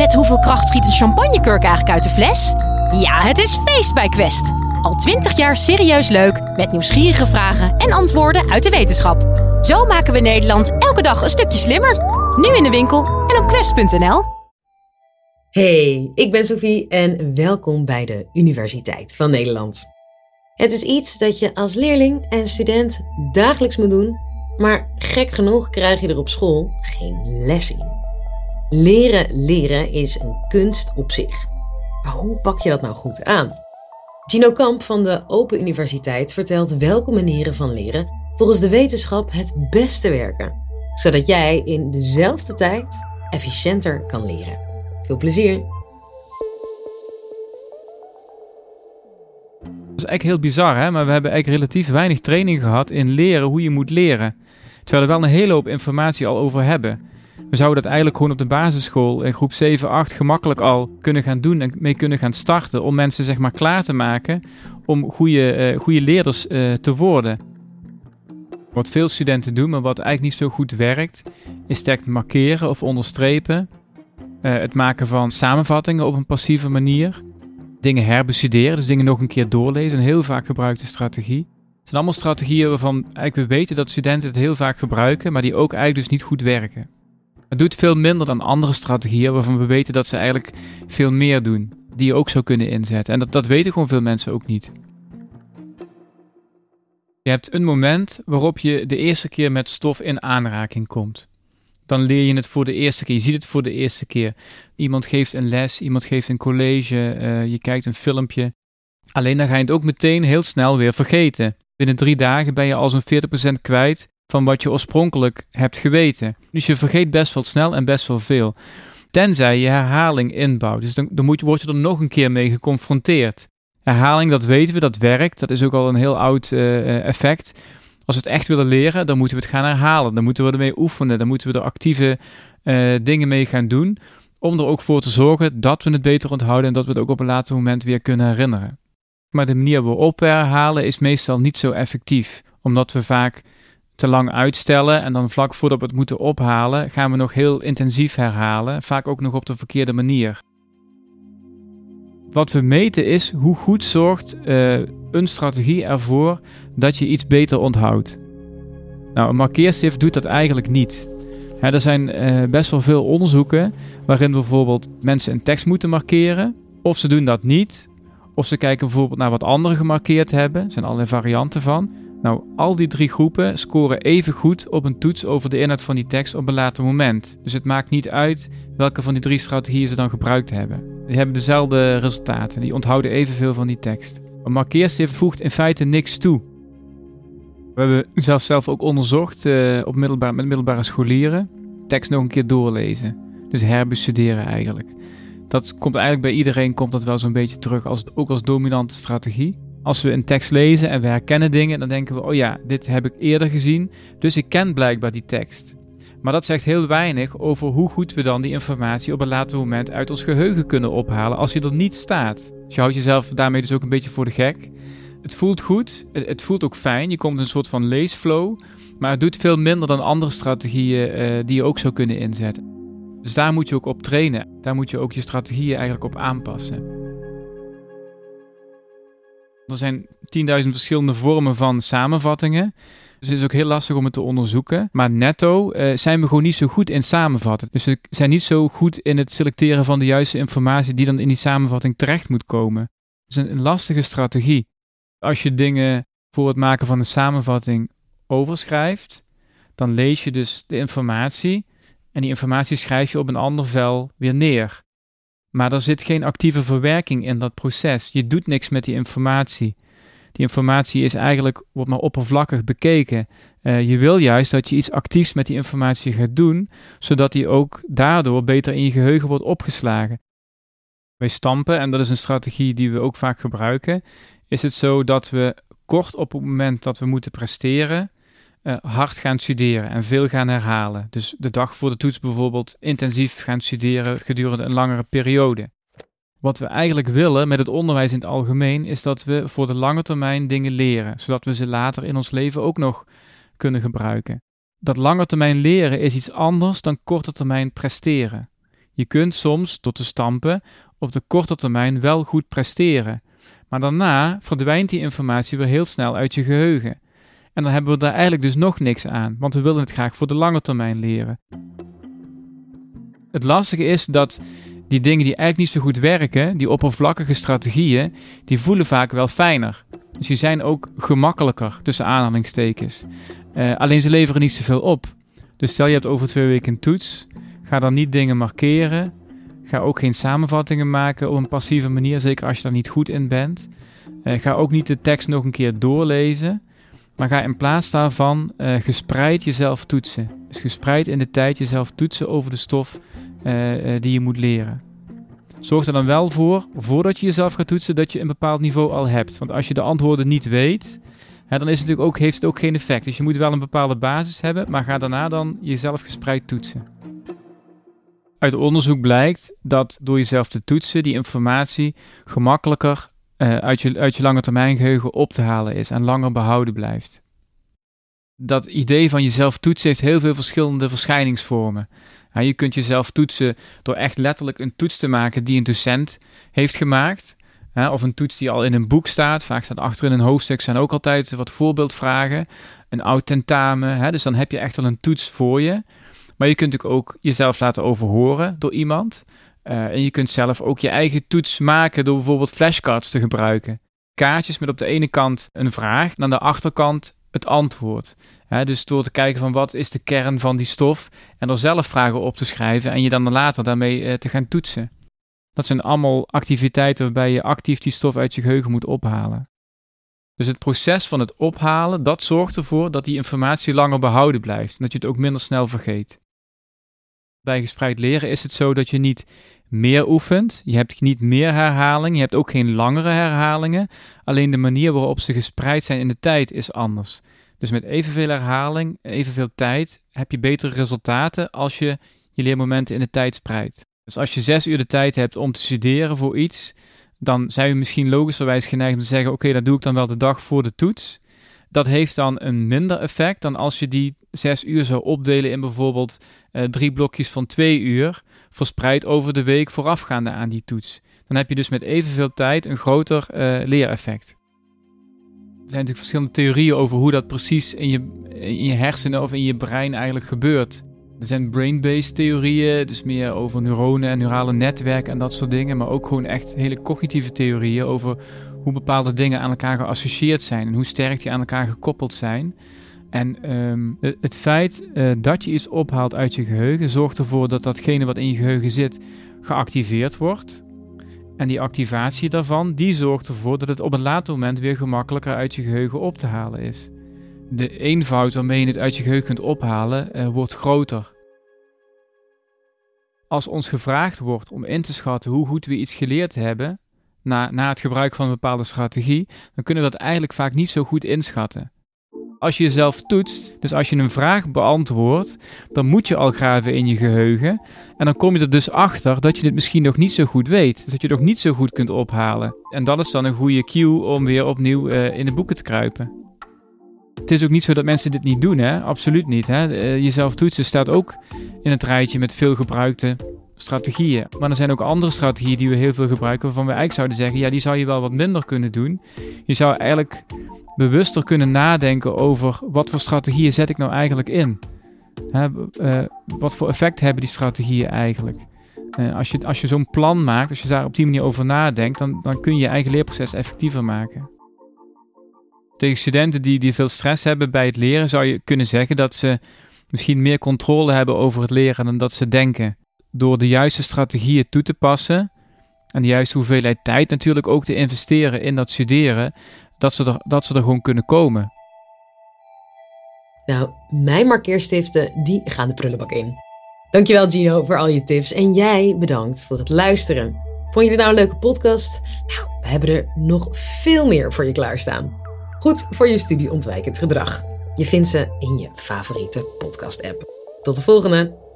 Met hoeveel kracht schiet een champagnekurk eigenlijk uit de fles? Ja, het is feest bij Quest. Al twintig jaar serieus leuk, met nieuwsgierige vragen en antwoorden uit de wetenschap. Zo maken we Nederland elke dag een stukje slimmer. Nu in de winkel en op quest.nl. Hey, ik ben Sophie en welkom bij de Universiteit van Nederland. Het is iets dat je als leerling en student dagelijks moet doen, maar gek genoeg krijg je er op school geen les in. Leren leren is een kunst op zich. Maar hoe pak je dat nou goed aan? Gino Kamp van de Open Universiteit vertelt welke manieren van leren volgens de wetenschap het beste werken, zodat jij in dezelfde tijd efficiënter kan leren. Veel plezier! Dat is eigenlijk heel bizar, hè? maar we hebben eigenlijk relatief weinig training gehad in leren hoe je moet leren. Terwijl we wel een hele hoop informatie al over hebben. We zouden dat eigenlijk gewoon op de basisschool in groep 7, 8 gemakkelijk al kunnen gaan doen en mee kunnen gaan starten. Om mensen zeg maar klaar te maken om goede, uh, goede leerders uh, te worden. Wat veel studenten doen, maar wat eigenlijk niet zo goed werkt, is tekst markeren of onderstrepen. Uh, het maken van samenvattingen op een passieve manier. Dingen herbestuderen, dus dingen nog een keer doorlezen. Een heel vaak gebruikte strategie. Het zijn allemaal strategieën waarvan eigenlijk we weten dat studenten het heel vaak gebruiken, maar die ook eigenlijk dus niet goed werken. Het doet veel minder dan andere strategieën waarvan we weten dat ze eigenlijk veel meer doen. Die je ook zou kunnen inzetten. En dat, dat weten gewoon veel mensen ook niet. Je hebt een moment waarop je de eerste keer met stof in aanraking komt. Dan leer je het voor de eerste keer. Je ziet het voor de eerste keer. Iemand geeft een les, iemand geeft een college, uh, je kijkt een filmpje. Alleen dan ga je het ook meteen heel snel weer vergeten. Binnen drie dagen ben je al zo'n 40% kwijt van wat je oorspronkelijk hebt geweten. Dus je vergeet best wel snel en best wel veel. Tenzij je herhaling inbouwt. Dus dan, dan moet, word je er nog een keer mee geconfronteerd. Herhaling, dat weten we, dat werkt. Dat is ook al een heel oud uh, effect. Als we het echt willen leren, dan moeten we het gaan herhalen. Dan moeten we ermee oefenen. Dan moeten we er actieve uh, dingen mee gaan doen. Om er ook voor te zorgen dat we het beter onthouden en dat we het ook op een later moment weer kunnen herinneren. Maar de manier waarop we herhalen is meestal niet zo effectief. Omdat we vaak te lang uitstellen en dan vlak voordat we het moeten ophalen, gaan we nog heel intensief herhalen, vaak ook nog op de verkeerde manier. Wat we meten is hoe goed zorgt uh, een strategie ervoor dat je iets beter onthoudt. Nou, een markeerstift doet dat eigenlijk niet. er zijn uh, best wel veel onderzoeken waarin bijvoorbeeld mensen een tekst moeten markeren, of ze doen dat niet, of ze kijken bijvoorbeeld naar wat anderen gemarkeerd hebben. Er zijn allerlei varianten van. Nou, al die drie groepen scoren even goed op een toets over de inhoud van die tekst op een later moment. Dus het maakt niet uit welke van die drie strategieën ze dan gebruikt hebben. Die hebben dezelfde resultaten, die onthouden evenveel van die tekst. Een markeerstift voegt in feite niks toe. We hebben zelf, zelf ook onderzocht uh, op middelbaar, met middelbare scholieren. Tekst nog een keer doorlezen. Dus herbestuderen eigenlijk. Dat komt eigenlijk bij iedereen komt dat wel zo'n beetje terug, als, ook als dominante strategie. Als we een tekst lezen en we herkennen dingen, dan denken we: oh ja, dit heb ik eerder gezien, dus ik ken blijkbaar die tekst. Maar dat zegt heel weinig over hoe goed we dan die informatie op een later moment uit ons geheugen kunnen ophalen als je er niet staat. Dus je houdt jezelf daarmee dus ook een beetje voor de gek. Het voelt goed, het voelt ook fijn, je komt in een soort van leesflow, maar het doet veel minder dan andere strategieën uh, die je ook zou kunnen inzetten. Dus daar moet je ook op trainen, daar moet je ook je strategieën eigenlijk op aanpassen. Er zijn 10.000 verschillende vormen van samenvattingen. Dus het is ook heel lastig om het te onderzoeken. Maar netto uh, zijn we gewoon niet zo goed in samenvatten. Dus we zijn niet zo goed in het selecteren van de juiste informatie die dan in die samenvatting terecht moet komen. Het is een, een lastige strategie. Als je dingen voor het maken van een samenvatting overschrijft, dan lees je dus de informatie en die informatie schrijf je op een ander vel weer neer. Maar er zit geen actieve verwerking in dat proces. Je doet niks met die informatie. Die informatie is eigenlijk, wordt maar oppervlakkig bekeken. Uh, je wil juist dat je iets actiefs met die informatie gaat doen, zodat die ook daardoor beter in je geheugen wordt opgeslagen. Bij stampen, en dat is een strategie die we ook vaak gebruiken, is het zo dat we kort op het moment dat we moeten presteren, uh, hard gaan studeren en veel gaan herhalen. Dus de dag voor de toets bijvoorbeeld intensief gaan studeren gedurende een langere periode. Wat we eigenlijk willen met het onderwijs in het algemeen is dat we voor de lange termijn dingen leren, zodat we ze later in ons leven ook nog kunnen gebruiken. Dat lange termijn leren is iets anders dan korte termijn presteren. Je kunt soms, tot de stampen, op de korte termijn wel goed presteren. Maar daarna verdwijnt die informatie weer heel snel uit je geheugen. En dan hebben we daar eigenlijk dus nog niks aan, want we willen het graag voor de lange termijn leren. Het lastige is dat die dingen die eigenlijk niet zo goed werken, die oppervlakkige strategieën, die voelen vaak wel fijner. Dus die zijn ook gemakkelijker, tussen aanhalingstekens. Uh, alleen ze leveren niet zoveel op. Dus stel je hebt over twee weken een toets, ga dan niet dingen markeren. Ga ook geen samenvattingen maken op een passieve manier, zeker als je daar niet goed in bent. Uh, ga ook niet de tekst nog een keer doorlezen. Maar ga in plaats daarvan uh, gespreid jezelf toetsen. Dus gespreid in de tijd jezelf toetsen over de stof uh, die je moet leren. Zorg er dan wel voor, voordat je jezelf gaat toetsen, dat je een bepaald niveau al hebt. Want als je de antwoorden niet weet, hè, dan is het natuurlijk ook, heeft het ook geen effect. Dus je moet wel een bepaalde basis hebben, maar ga daarna dan jezelf gespreid toetsen. Uit onderzoek blijkt dat door jezelf te toetsen, die informatie gemakkelijker uh, uit, je, uit je lange termijn geheugen op te halen is en langer behouden blijft. Dat idee van jezelf toetsen heeft heel veel verschillende verschijningsvormen. je kunt jezelf toetsen door echt letterlijk een toets te maken die een docent heeft gemaakt. of een toets die al in een boek staat. Vaak staat achter in een hoofdstuk zijn ook altijd wat voorbeeldvragen. Een oud tentamen. dus dan heb je echt wel een toets voor je. Maar je kunt ook jezelf laten overhoren door iemand. Uh, en je kunt zelf ook je eigen toets maken door bijvoorbeeld flashcards te gebruiken. Kaartjes met op de ene kant een vraag en aan de achterkant het antwoord. dus door te kijken van wat is de kern van die stof en er zelf vragen op te schrijven en je dan later daarmee uh, te gaan toetsen. Dat zijn allemaal activiteiten waarbij je actief die stof uit je geheugen moet ophalen. Dus het proces van het ophalen, dat zorgt ervoor dat die informatie langer behouden blijft en dat je het ook minder snel vergeet. Bij gespreid leren is het zo dat je niet meer oefent. Je hebt niet meer herhalingen. Je hebt ook geen langere herhalingen. Alleen de manier waarop ze gespreid zijn in de tijd is anders. Dus met evenveel herhaling, evenveel tijd, heb je betere resultaten als je je leermomenten in de tijd spreidt. Dus als je zes uur de tijd hebt om te studeren voor iets, dan zijn je misschien logischerwijs geneigd om te zeggen: Oké, dat doe ik dan wel de dag voor de toets. Dat heeft dan een minder effect dan als je die zes uur zou opdelen in bijvoorbeeld uh, drie blokjes van twee uur, verspreid over de week voorafgaande aan die toets. Dan heb je dus met evenveel tijd een groter uh, leereffect. Er zijn natuurlijk verschillende theorieën over hoe dat precies in je, in je hersenen of in je brein eigenlijk gebeurt. Er zijn brain-based theorieën, dus meer over neuronen en neurale netwerken en dat soort dingen. Maar ook gewoon echt hele cognitieve theorieën over hoe bepaalde dingen aan elkaar geassocieerd zijn en hoe sterk die aan elkaar gekoppeld zijn. En um, het feit uh, dat je iets ophaalt uit je geheugen zorgt ervoor dat datgene wat in je geheugen zit geactiveerd wordt. En die activatie daarvan, die zorgt ervoor dat het op een later moment weer gemakkelijker uit je geheugen op te halen is. De eenvoud waarmee je het uit je geheugen kunt ophalen, uh, wordt groter. Als ons gevraagd wordt om in te schatten hoe goed we iets geleerd hebben, na, na het gebruik van een bepaalde strategie, dan kunnen we dat eigenlijk vaak niet zo goed inschatten. Als je jezelf toetst, dus als je een vraag beantwoordt, dan moet je al graven in je geheugen. En dan kom je er dus achter dat je dit misschien nog niet zo goed weet. Dus dat je het nog niet zo goed kunt ophalen. En dat is dan een goede cue om weer opnieuw uh, in de boeken te kruipen. Het is ook niet zo dat mensen dit niet doen, hè? Absoluut niet. Hè? Uh, jezelf toetsen staat ook in het rijtje met veel gebruikte strategieën. Maar er zijn ook andere strategieën die we heel veel gebruiken, waarvan we eigenlijk zouden zeggen, ja, die zou je wel wat minder kunnen doen. Je zou eigenlijk bewuster kunnen nadenken over wat voor strategieën zet ik nou eigenlijk in. Uh, wat voor effect hebben die strategieën eigenlijk? Uh, als je, als je zo'n plan maakt, als je daar op die manier over nadenkt, dan, dan kun je je eigen leerproces effectiever maken. Tegen studenten die, die veel stress hebben bij het leren, zou je kunnen zeggen dat ze misschien meer controle hebben over het leren dan dat ze denken door de juiste strategieën toe te passen en de juiste hoeveelheid tijd natuurlijk ook te investeren in dat studeren, dat ze er, dat ze er gewoon kunnen komen. Nou, mijn markeerstiften, die gaan de prullenbak in. Dankjewel Gino voor al je tips en jij bedankt voor het luisteren. Vond je dit nou een leuke podcast? Nou, we hebben er nog veel meer voor je klaarstaan. Goed voor je studie ontwijkend gedrag. Je vindt ze in je favoriete podcast app. Tot de volgende!